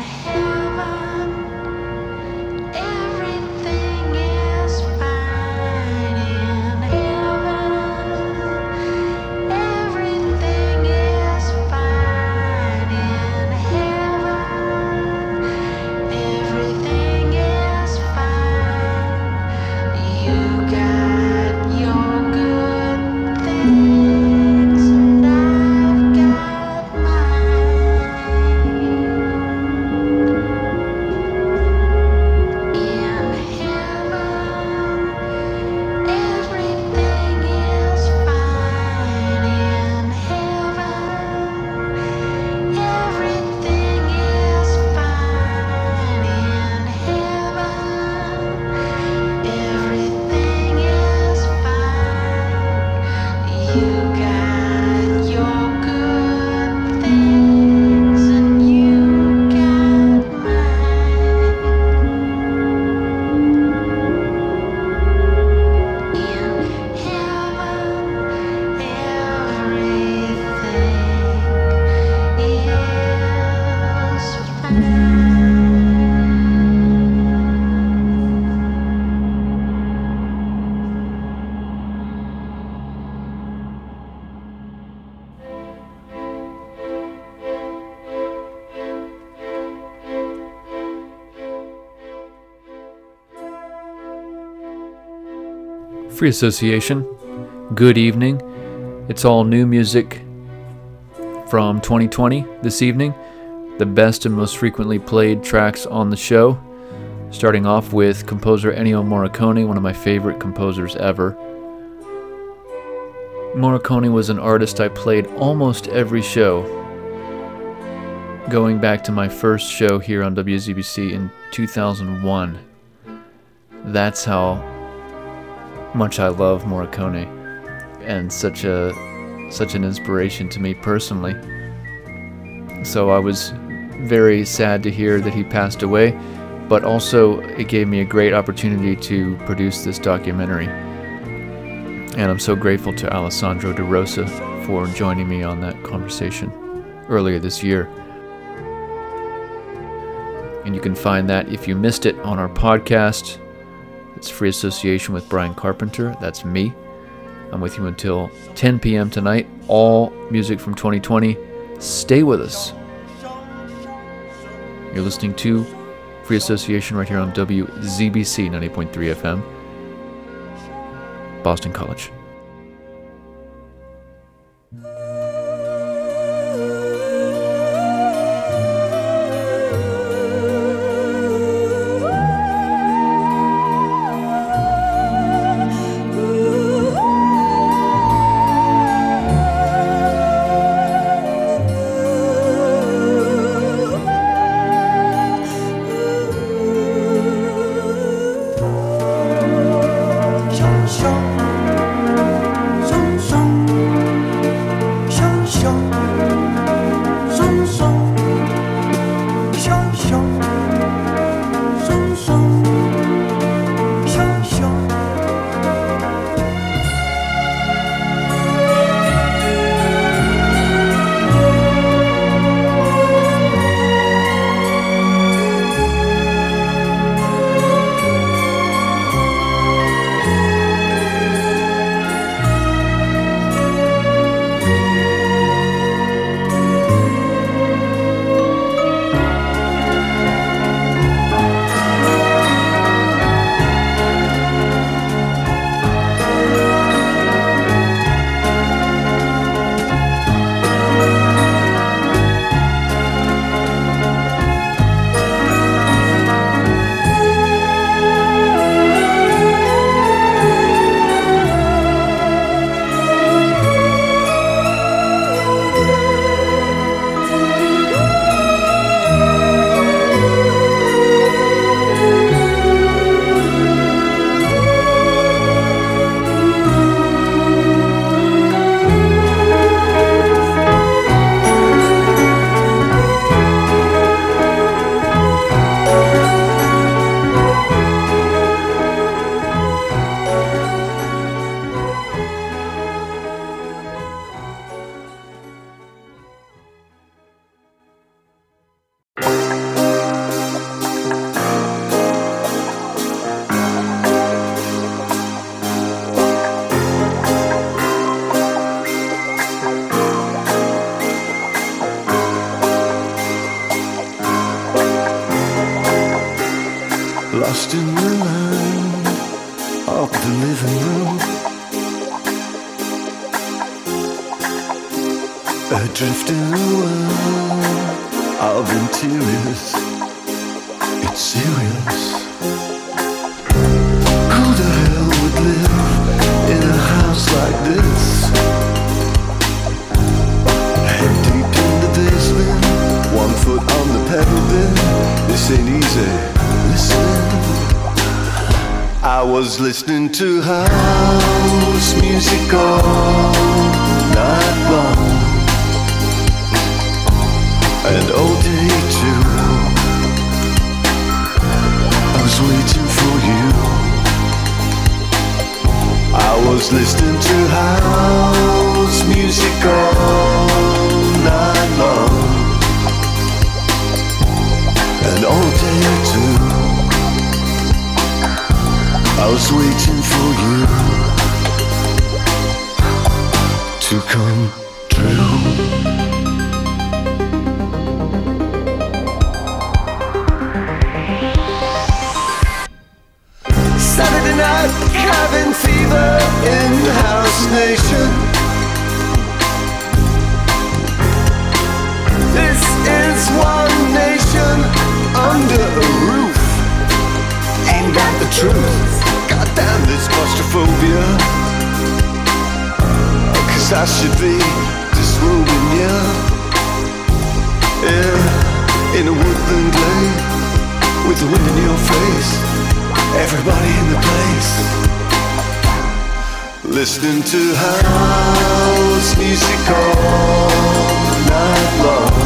哎。Free Association, good evening. It's all new music from 2020 this evening. The best and most frequently played tracks on the show. Starting off with composer Ennio Morricone, one of my favorite composers ever. Morricone was an artist I played almost every show, going back to my first show here on WZBC in 2001. That's how much I love Morricone and such a such an inspiration to me personally. So I was very sad to hear that he passed away, but also it gave me a great opportunity to produce this documentary. And I'm so grateful to Alessandro De Rosa for joining me on that conversation earlier this year. And you can find that if you missed it on our podcast it's free association with Brian Carpenter. That's me. I'm with you until 10 p.m. tonight. All music from 2020. Stay with us. You're listening to Free Association right here on WZBC 90.3 FM, Boston College. Was listening to house music all night long and all day too. I was waiting for you. I was listening to house music all night long and all day too. I was waiting for you to come true. Saturday night cabin fever in House Nation. This is one nation under a roof. Ain't that the truth? Goddamn this claustrophobia. Cause I should be disrobing you. Yeah, in a woodland glade with the wind in your face. Everybody in the place. Listening to house music all night long.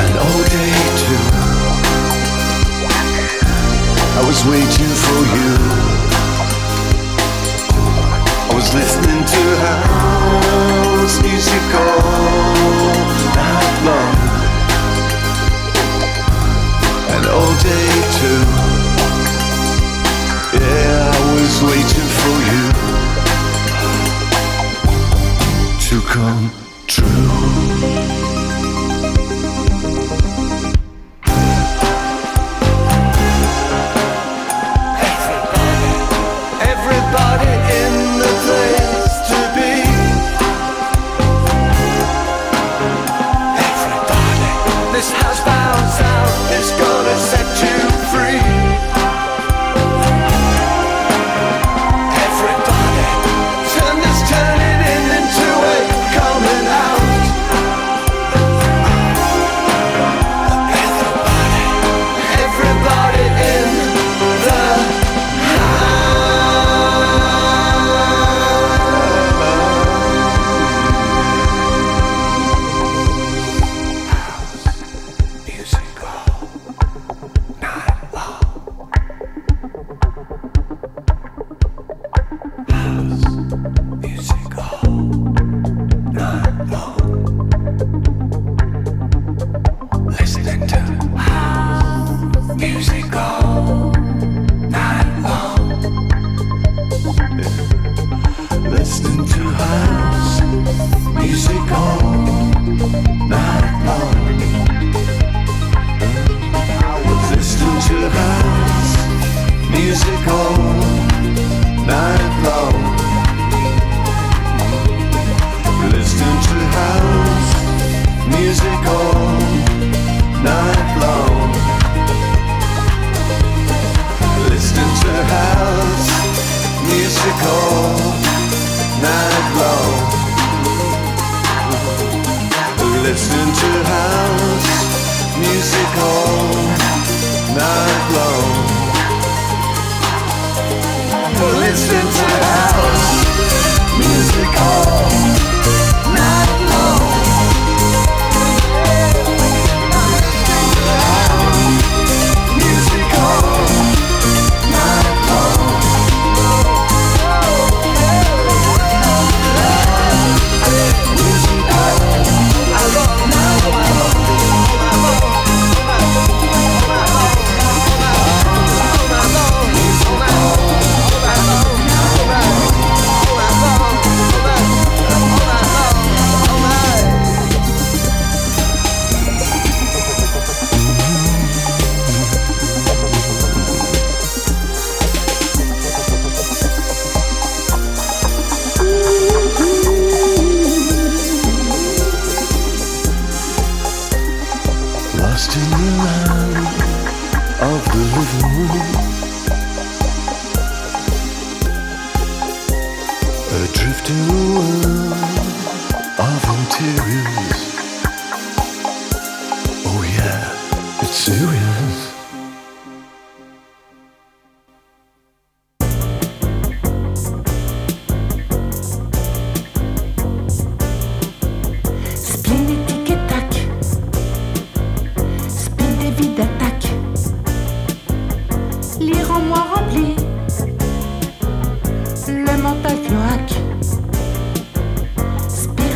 And all day was waiting for you. I was listening to house music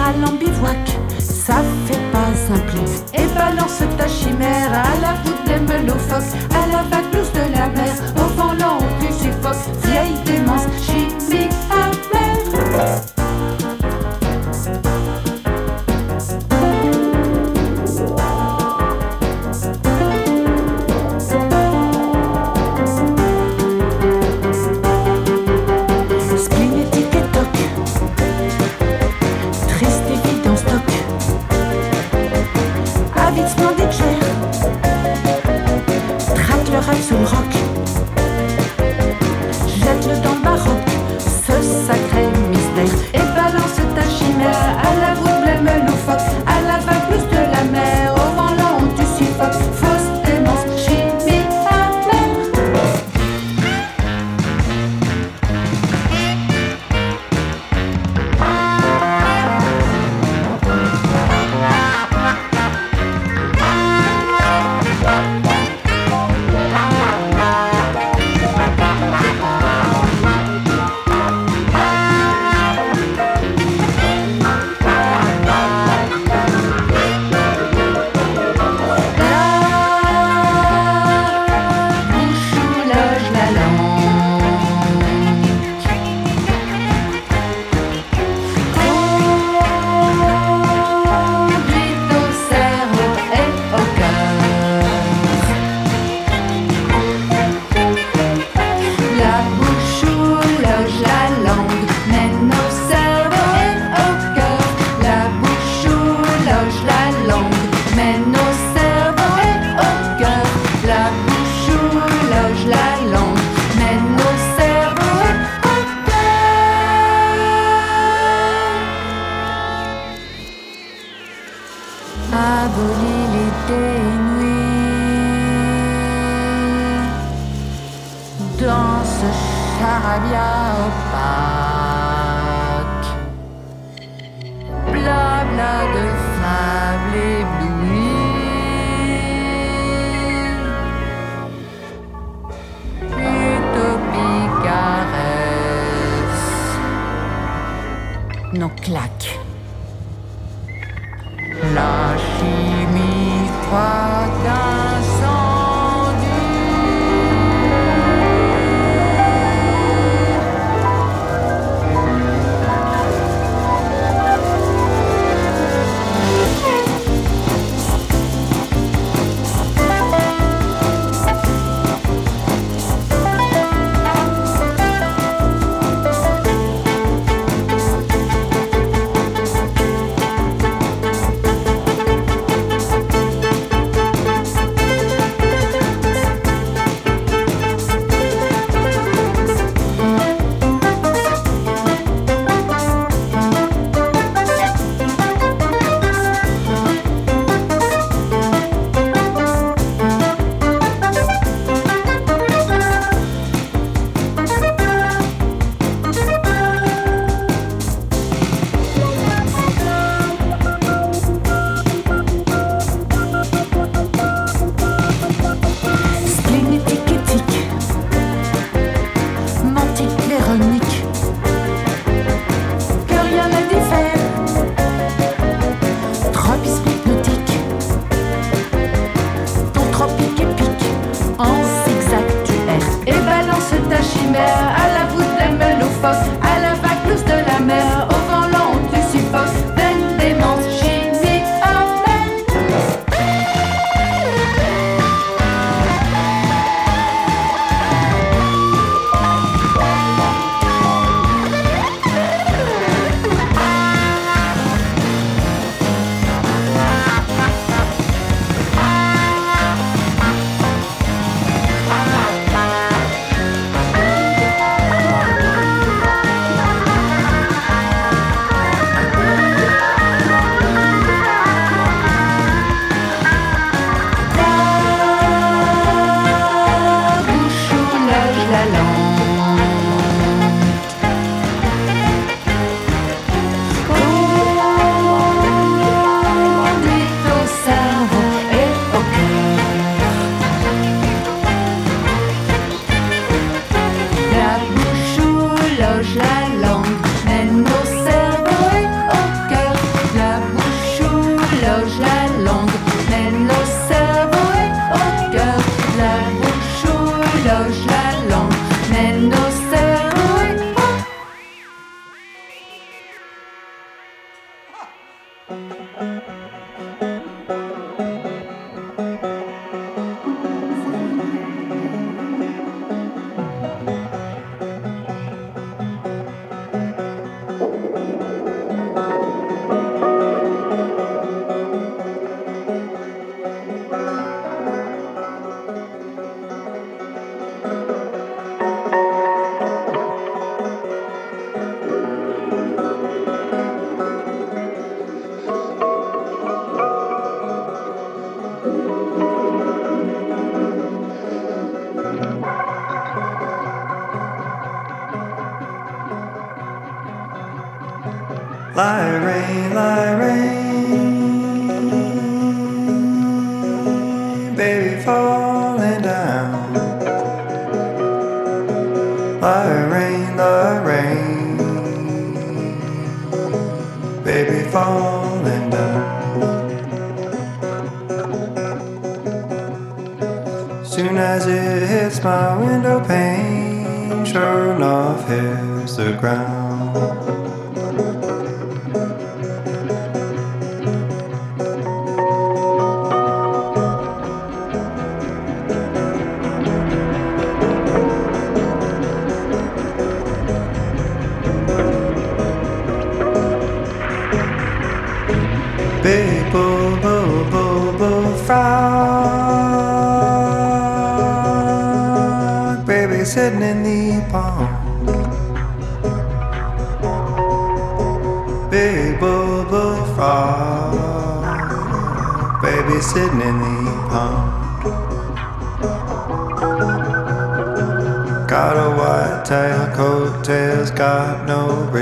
à l'ambivouac, ça fait pas simple. Et balance ta chimère à la flemme l'eau à la vague de la mer, au vent lent, au crucifox, vieille démence,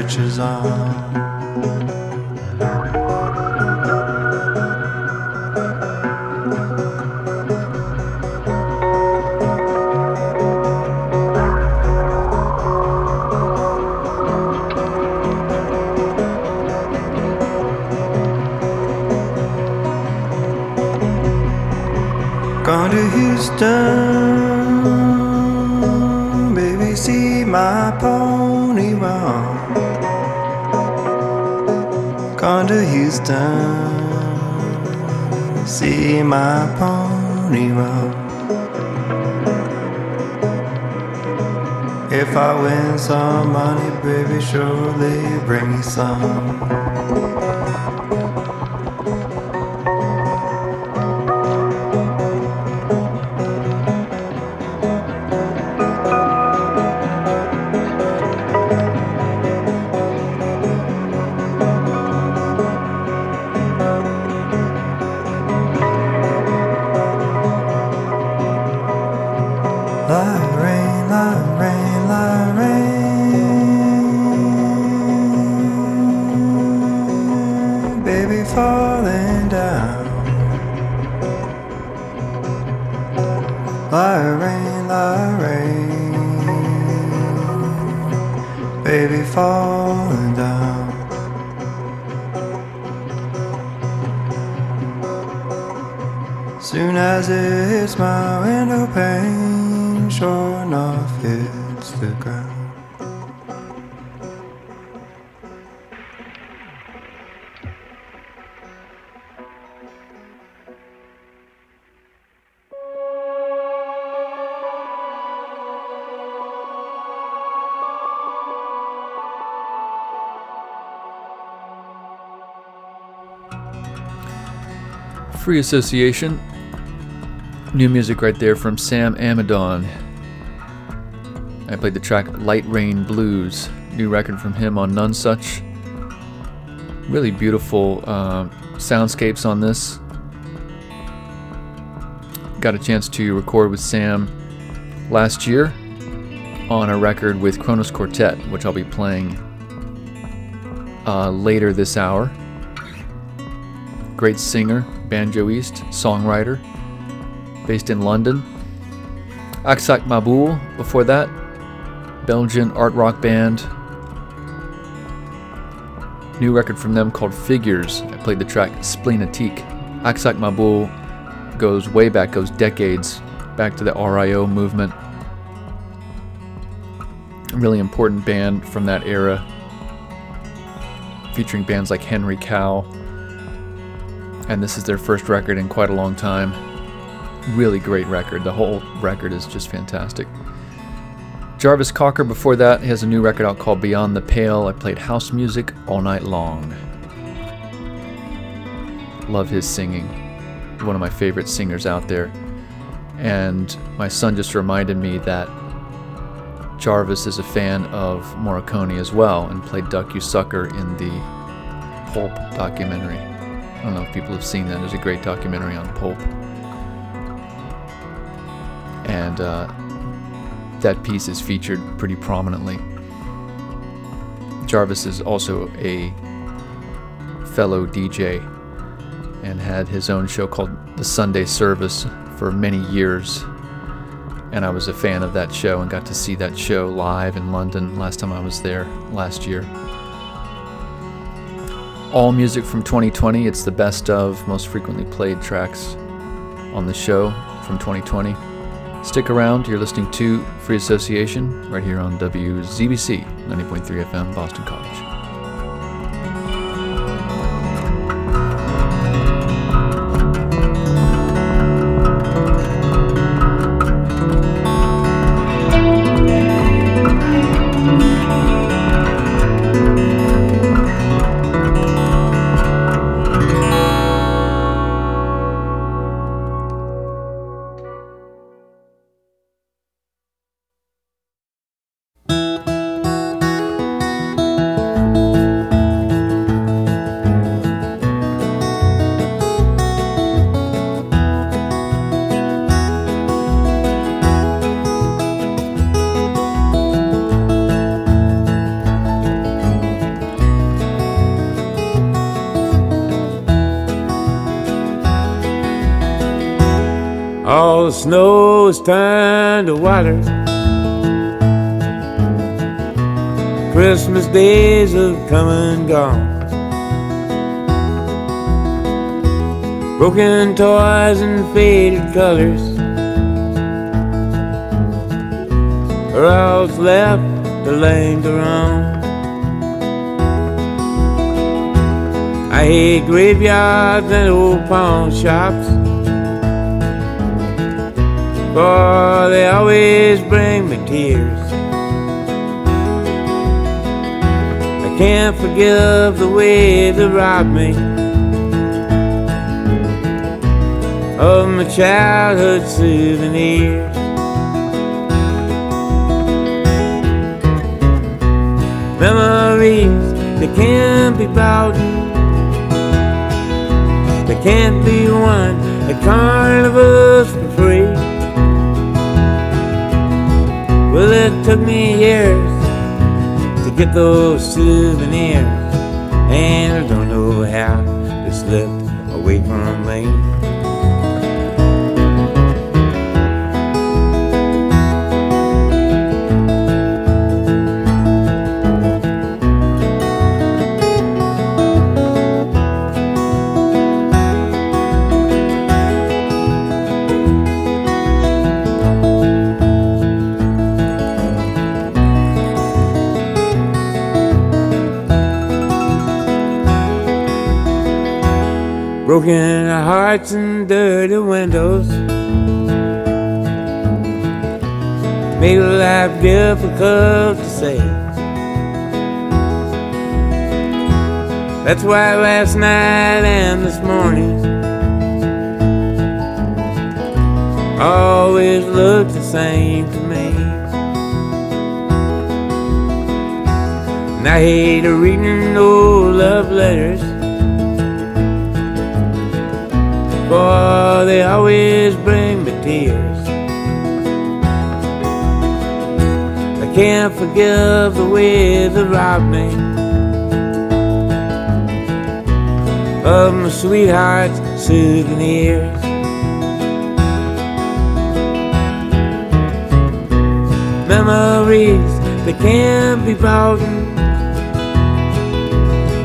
no breeches on. Gone to Houston, baby, see my Gone to Houston, see my pony run. If I win some money, baby, surely bring me some. Free Association. New music right there from Sam Amidon. I played the track Light Rain Blues, new record from him on Nonesuch. Really beautiful uh, soundscapes on this. Got a chance to record with Sam last year on a record with Kronos Quartet, which I'll be playing uh, later this hour. Great singer, banjoist, songwriter, based in London. Aksak Maboul, before that, Belgian art rock band. New record from them called Figures. I played the track Spleenétique. Aksak Maboul goes way back, goes decades back to the RIO movement. A really important band from that era, featuring bands like Henry Cow, and this is their first record in quite a long time. Really great record. The whole record is just fantastic. Jarvis Cocker, before that, he has a new record out called Beyond the Pale. I played house music all night long. Love his singing. One of my favorite singers out there. And my son just reminded me that Jarvis is a fan of Morricone as well and played Duck You Sucker in the Pulp documentary. I don't know if people have seen that. There's a great documentary on Pulp. And uh, that piece is featured pretty prominently. Jarvis is also a fellow DJ and had his own show called The Sunday Service for many years. And I was a fan of that show and got to see that show live in London last time I was there last year. All music from 2020. It's the best of, most frequently played tracks on the show from 2020. Stick around. You're listening to Free Association right here on WZBC 90.3 FM, Boston College. Turned to water. Christmas days have come and gone. Broken toys and faded colors are all left to linger on. I hate graveyards and old pawn shops. For they always bring me tears. I can't forgive the way they robbed me of my childhood souvenirs. Memories they can't be bought, they can't be won at carnivals for free. Well, it took me years to get those souvenirs, and I don't Broken hearts and dirty windows. Made life difficult to say. That's why last night and this morning Always look the same to me. And I hate reading no love letters For they always bring me tears. I can't forgive the way they robbed me of my sweetheart's souvenirs. Memories that can't be bought,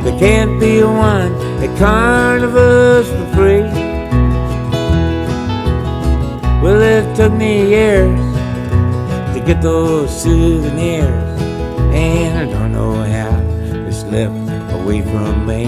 they can't be won at carnivals for free. Well, it took me years to get those souvenirs, and I don't know how they slipped away from me.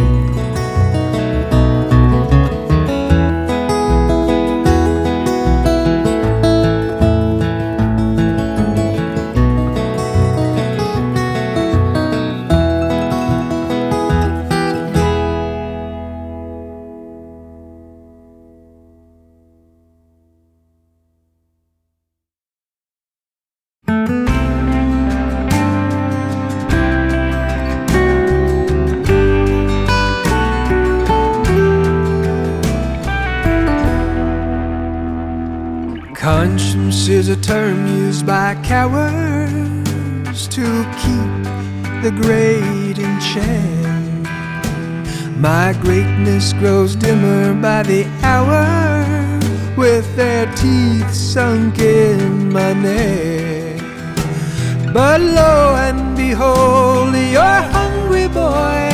The great check. My greatness grows dimmer by the hour with their teeth sunk in my neck. But lo and behold, your hungry boy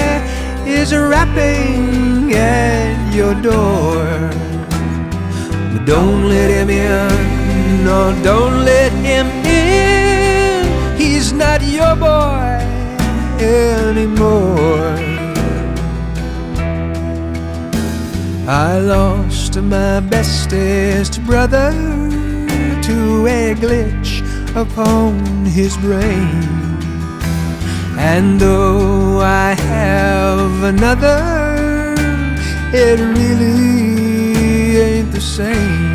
is rapping at your door. But don't let him in, no, don't let him in. He's not your boy anymore. I lost my bestest brother to a glitch upon his brain. And though I have another, it really ain't the same.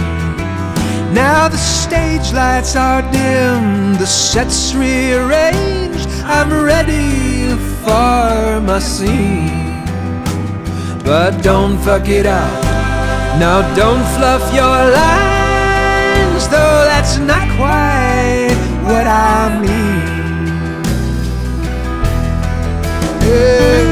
Now the stage lights are dim, the set's rearranged. I'm ready scene. But don't fuck it up. Now don't fluff your lines, though that's not quite what I mean. Yeah.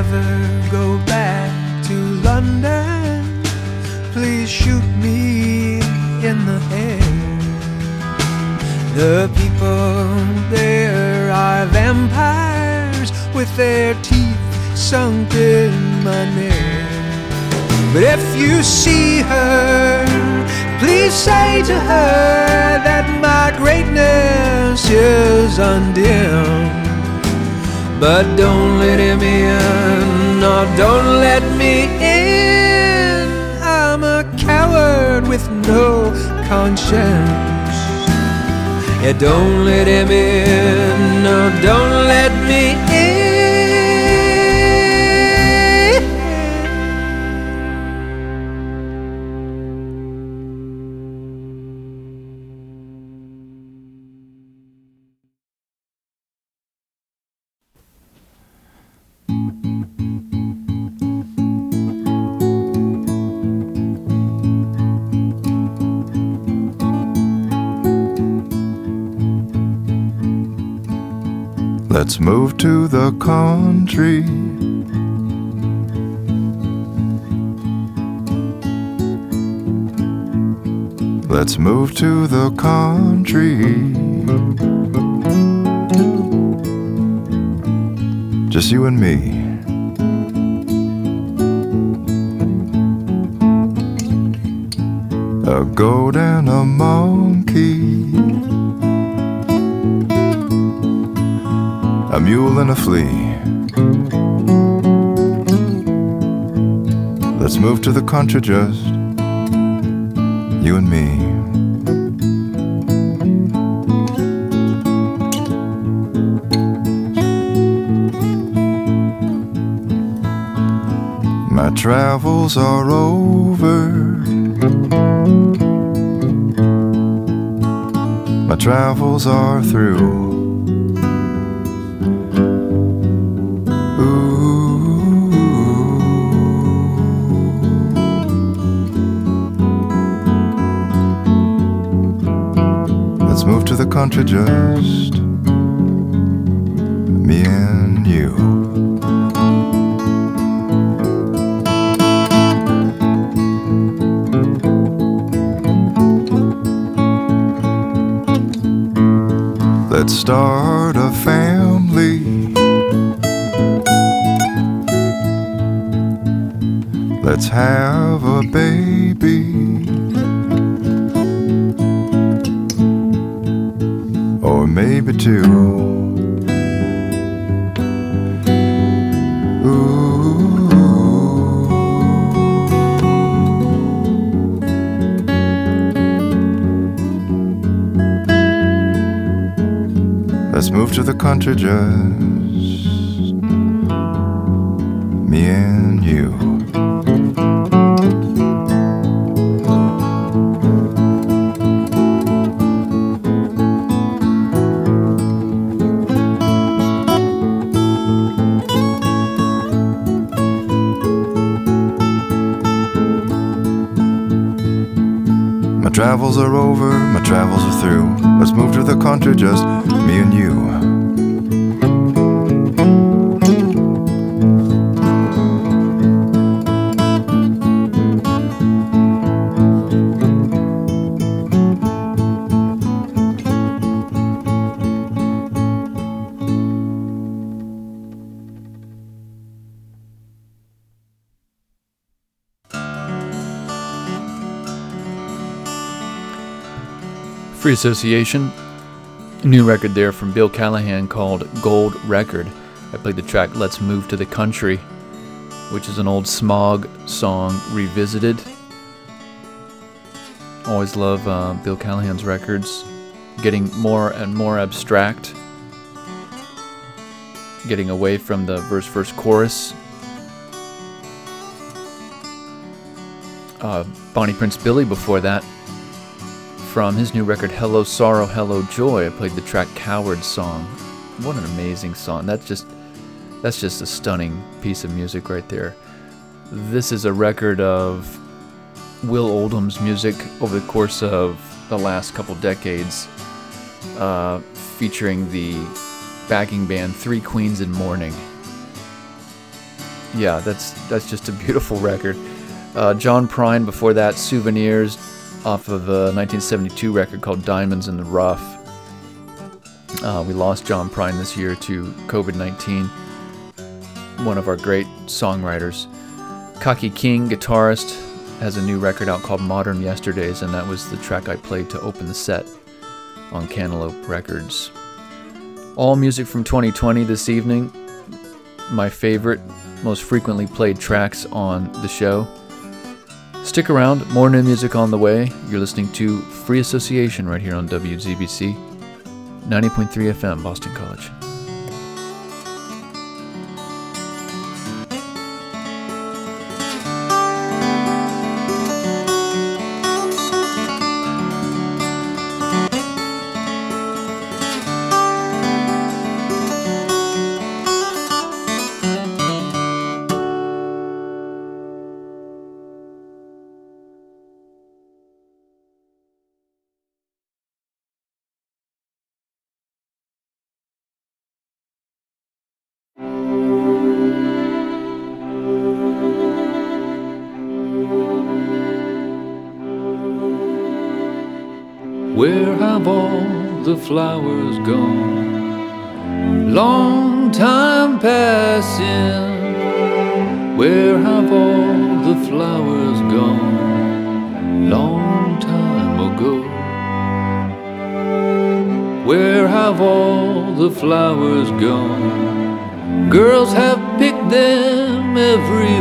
Ever go back to London, please shoot me in the head. The people there are vampires with their teeth sunk in my neck. But if you see her, please say to her that my greatness is undimmed. But don't let him in, no, don't let me in. I'm a coward with no conscience. Yeah, don't let him in, no, don't let me in. Let's move to the country. Let's move to the country. Just you and me. A goat and a monkey. A mule and a flea. Let's move to the country just you and me. My travels are over. My travels are through. Country just Let's move to the country just me and travels are over, my travels are through. Let's move to the country, just me and you. Free Association, new record there from Bill Callahan called Gold Record. I played the track Let's Move to the Country, which is an old smog song revisited. Always love uh, Bill Callahan's records, getting more and more abstract, getting away from the verse, verse, chorus. Uh, Bonnie Prince Billy before that from his new record Hello Sorrow, Hello Joy. I played the track Coward Song. What an amazing song. That's just that's just a stunning piece of music right there. This is a record of Will Oldham's music over the course of the last couple decades, uh, featuring the backing band Three Queens in Mourning. Yeah, that's that's just a beautiful record. Uh, John Prine before that, Souvenirs, off of a 1972 record called Diamonds in the Rough. Uh, we lost John Prine this year to COVID 19, one of our great songwriters. Kaki King, guitarist, has a new record out called Modern Yesterdays, and that was the track I played to open the set on Cantaloupe Records. All music from 2020 this evening. My favorite, most frequently played tracks on the show. Stick around, more new music on the way. You're listening to Free Association right here on WZBC 90.3 FM, Boston College. Flowers gone? Long time passing. Where have all the flowers gone? Long time ago. Where have all the flowers gone? Girls have picked them, every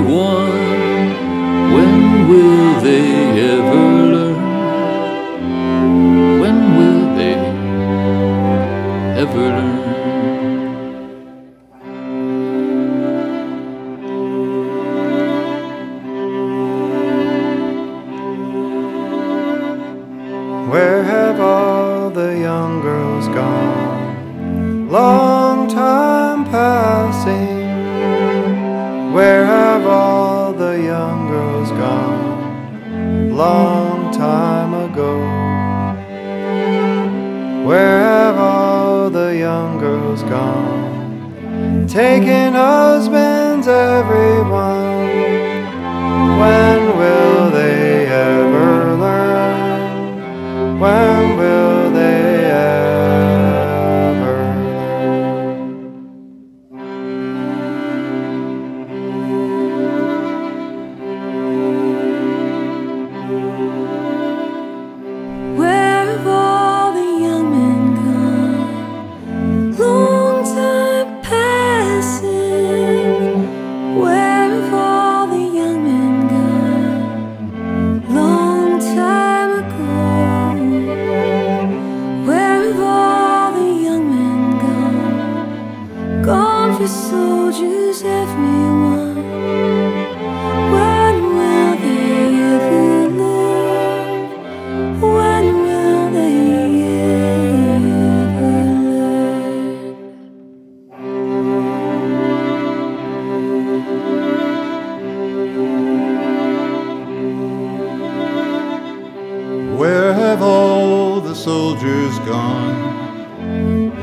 soldiers gone?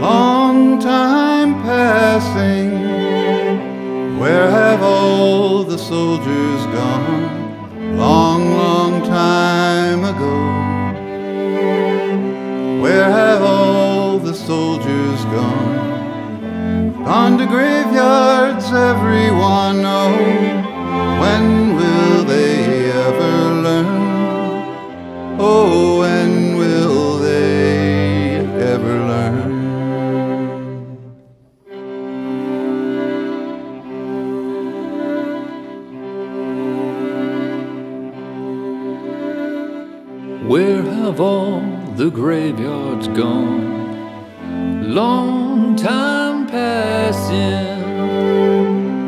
Long time passing. Where have all the soldiers gone? Long, long time ago. Where have all the soldiers gone? Gone to graveyards, everyone. Oh, when will they ever learn? Oh, All the graveyards gone? Long time passing.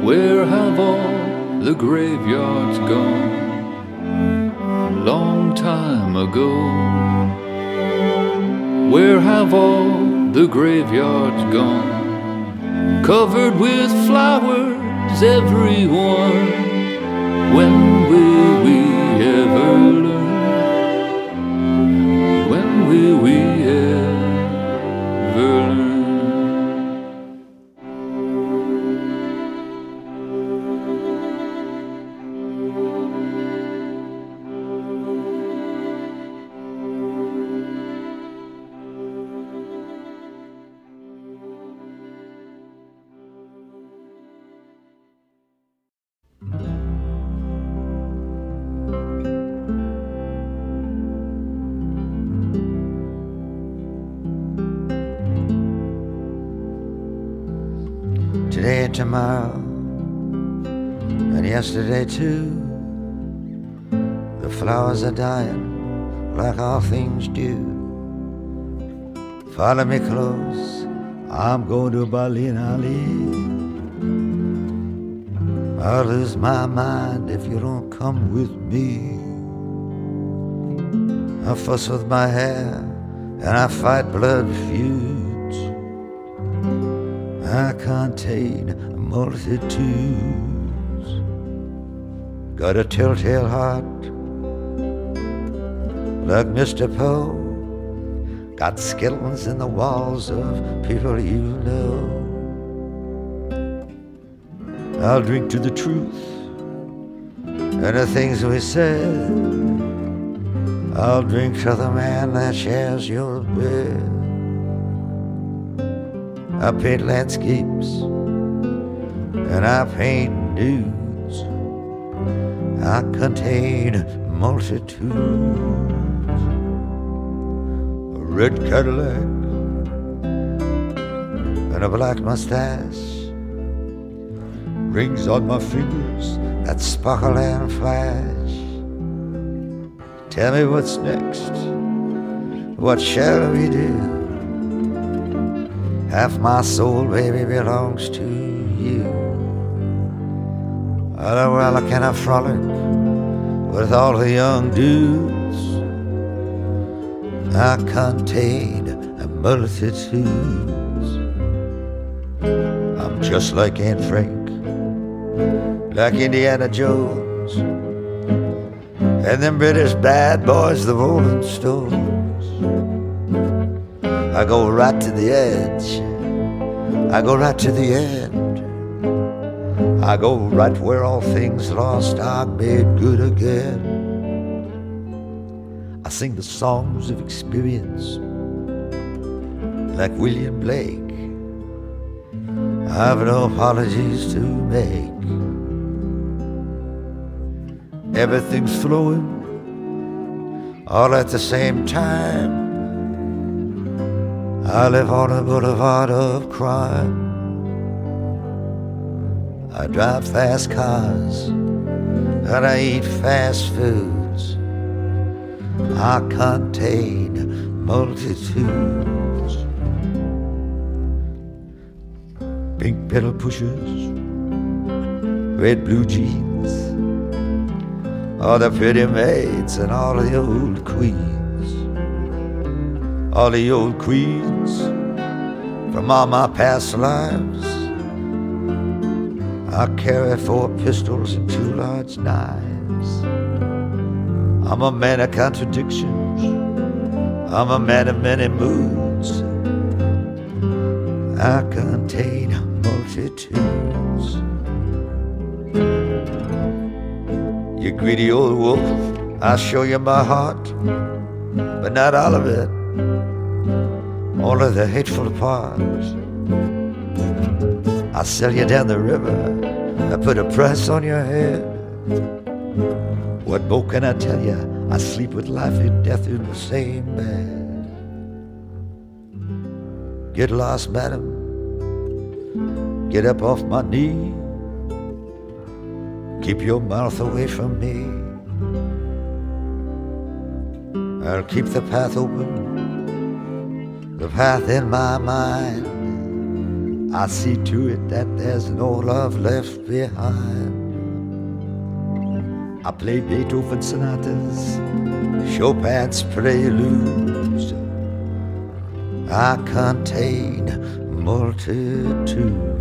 Where have all the graveyards gone? Long time ago. Where have all the graveyards gone? Covered with flowers, everyone. When will we and yesterday too. The flowers are dying like all things do. Follow me close, I'm going to Bally-na-Lee. I'll lose my mind if you don't come with me. I fuss with my hair and I fight blood feuds. I contain multitudes. Got a telltale heart like Mr. Poe. Got skeletons in the walls of people you know. I'll drink to the truth and the things we said. I'll drink to the man that shares your bed. I paint landscapes and I paint nudes. I contain multitudes. A red Cadillac and a black mustache. Rings on my fingers that sparkle and flash. Tell me what's next. What shall we do? Half my soul, baby, belongs to you. Well, can I frolic with all the young dudes? I contain a multitudes. I'm just like Anne Frank, like Indiana Jones, and them British bad boys, the Rolling Stones. I go right to the edge. I go right to the end. I go right where all things lost are made good again. I sing the songs of experience like William Blake. I've no apologies to make. Everything's flowing all at the same time. I live on a boulevard of crime. I drive fast cars and I eat fast foods. I contain multitudes. pink pedal pushers, red blue jeans, all the pretty maids and all the old queens, all the old queens from all my past lives. I carry four pistols and two large knives. I'm a man of contradictions. I'm a man of many moods. I contain multitudes. You greedy old wolf, I'll show you my heart, but not all of it, all of the hateful parts. I'll sell you down the river, I put a price on your head. What more can I tell you? I sleep with life and death in the same bed. Get lost, madam. Get up off my knee. Keep your mouth away from me. I'll keep the path open, the path in my mind. I see to it that there's no love left behind. I play Beethoven sonatas, Chopin's preludes. I contain multitudes.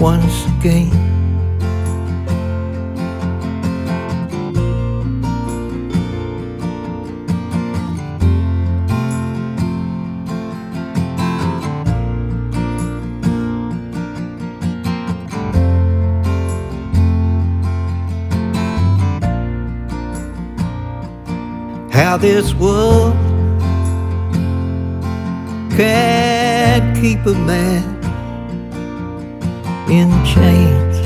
Once again. how this world can keep a man in chains.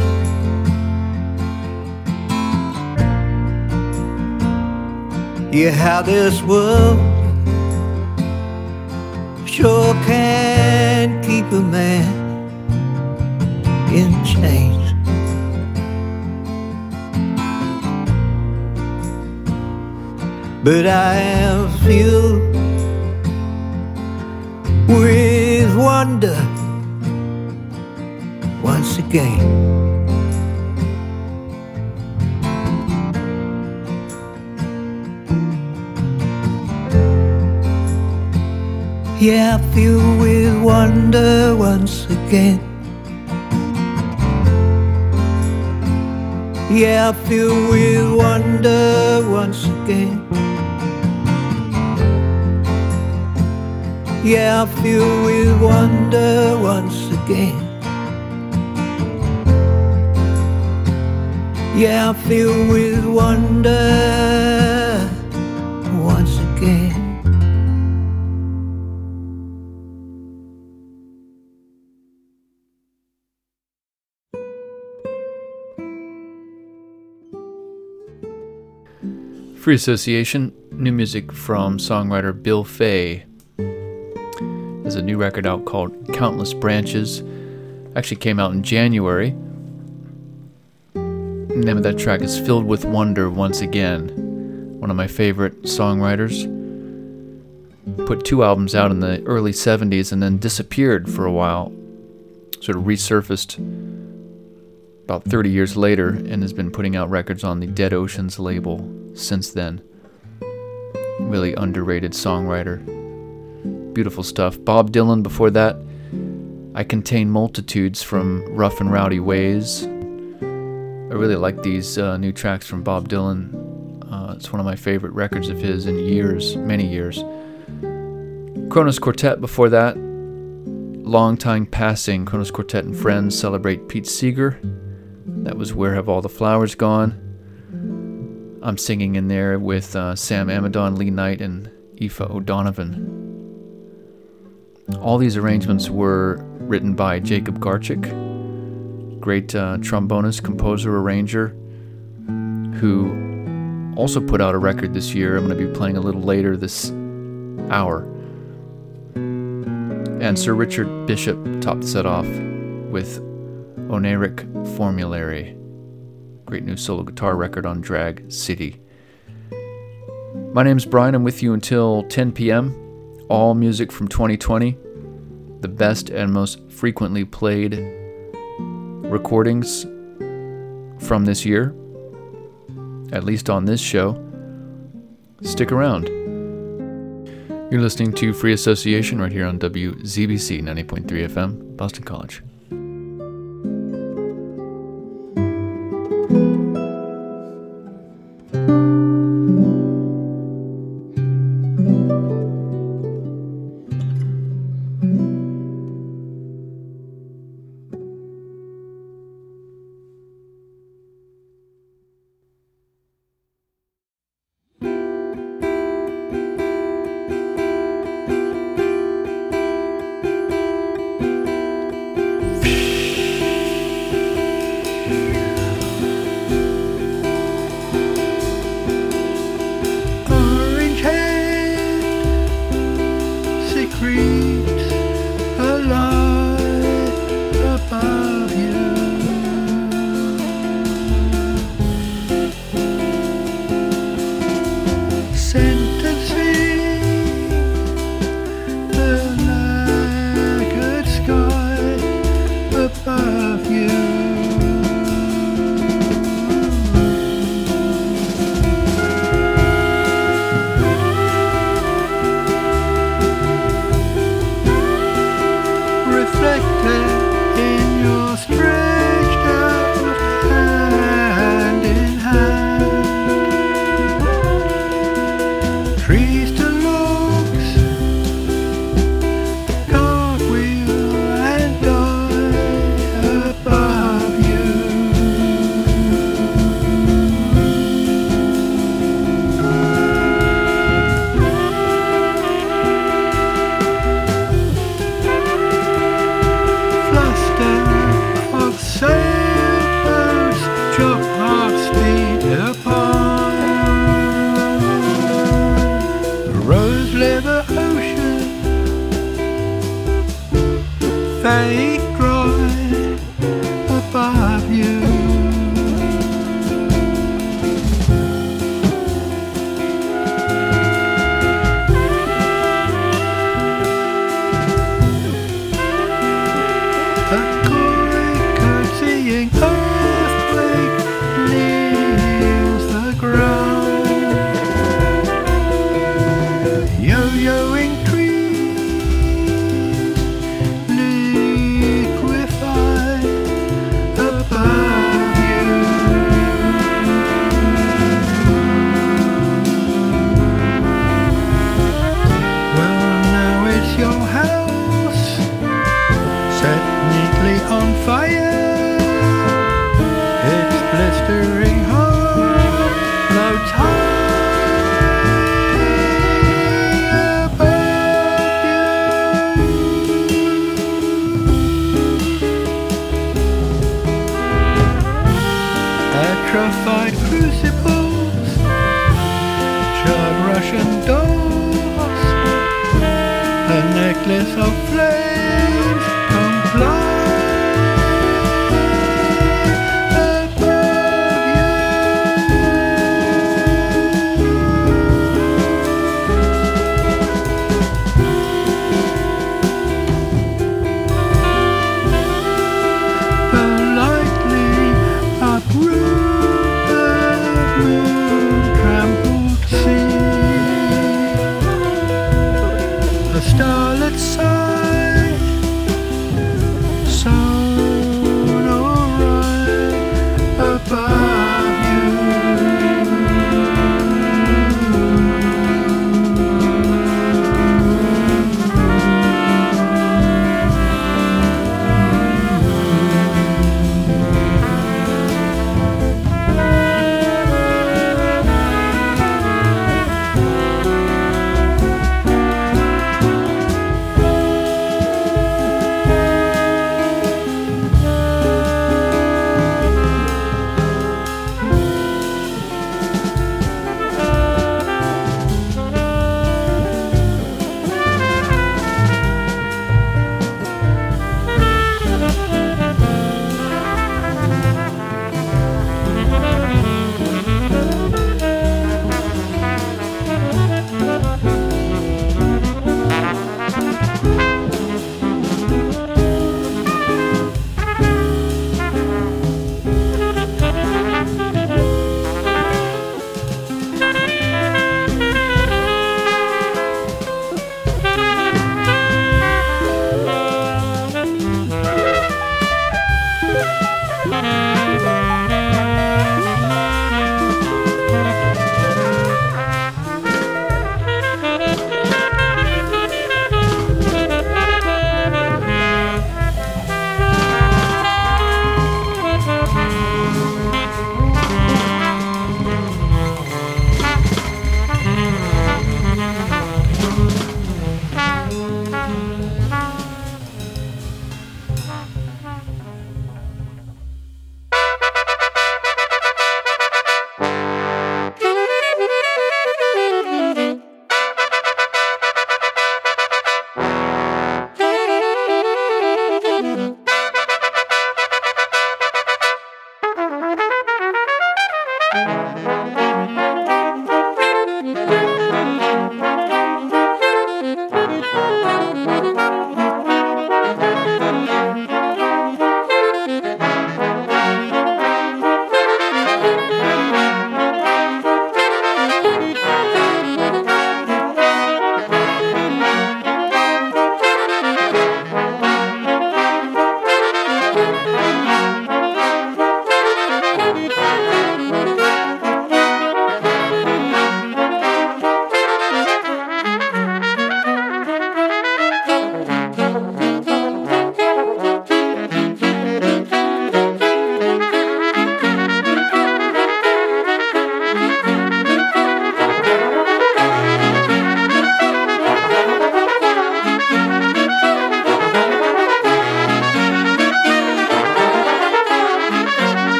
Yeah, how this world sure can keep a man in chains. but I am filled with once again. Yeah, filled with wonder once again. Yeah, filled with wonder once again. Yeah, I feel with wonder once again. Yeah, with wonder once again. Free Association, new music from songwriter Bill Fay. There's a new record out called Countless Branches. Actually came out in January. Name of that track is Filled with Wonder once again. One of my favorite songwriters. Put two albums out in the early 70s and then disappeared for a while. Sort of resurfaced about 30 years later and has been putting out records on the Dead Oceans label since then. Really underrated songwriter. Beautiful stuff. Bob Dylan before that. I Contain Multitudes from Rough and Rowdy Ways. I really like these uh, new tracks from Bob Dylan. Uh, it's one of my favorite records of his in years, many years. Kronos Quartet before that. Long Time Passing. Kronos Quartet and Friends celebrate Pete Seeger. That was Where Have All the Flowers Gone? I'm singing in there with uh, Sam Amidon, Lee Knight, and Aoife O'Donovan. All these arrangements were written by Jacob Garchick, great uh, trombonist, composer, arranger, who also put out a record this year. I'm going to be playing a little later this hour. And Sir Richard Bishop topped the set off with Oneiric Formulary, great new solo guitar record on Drag City. My name's Brian. I'm with you until 10 p.m. All music from 2020, the best and most frequently played recordings from this year, at least on this show. Stick around. You're listening to Free Association right here on WZBC 90.3 FM, Boston College.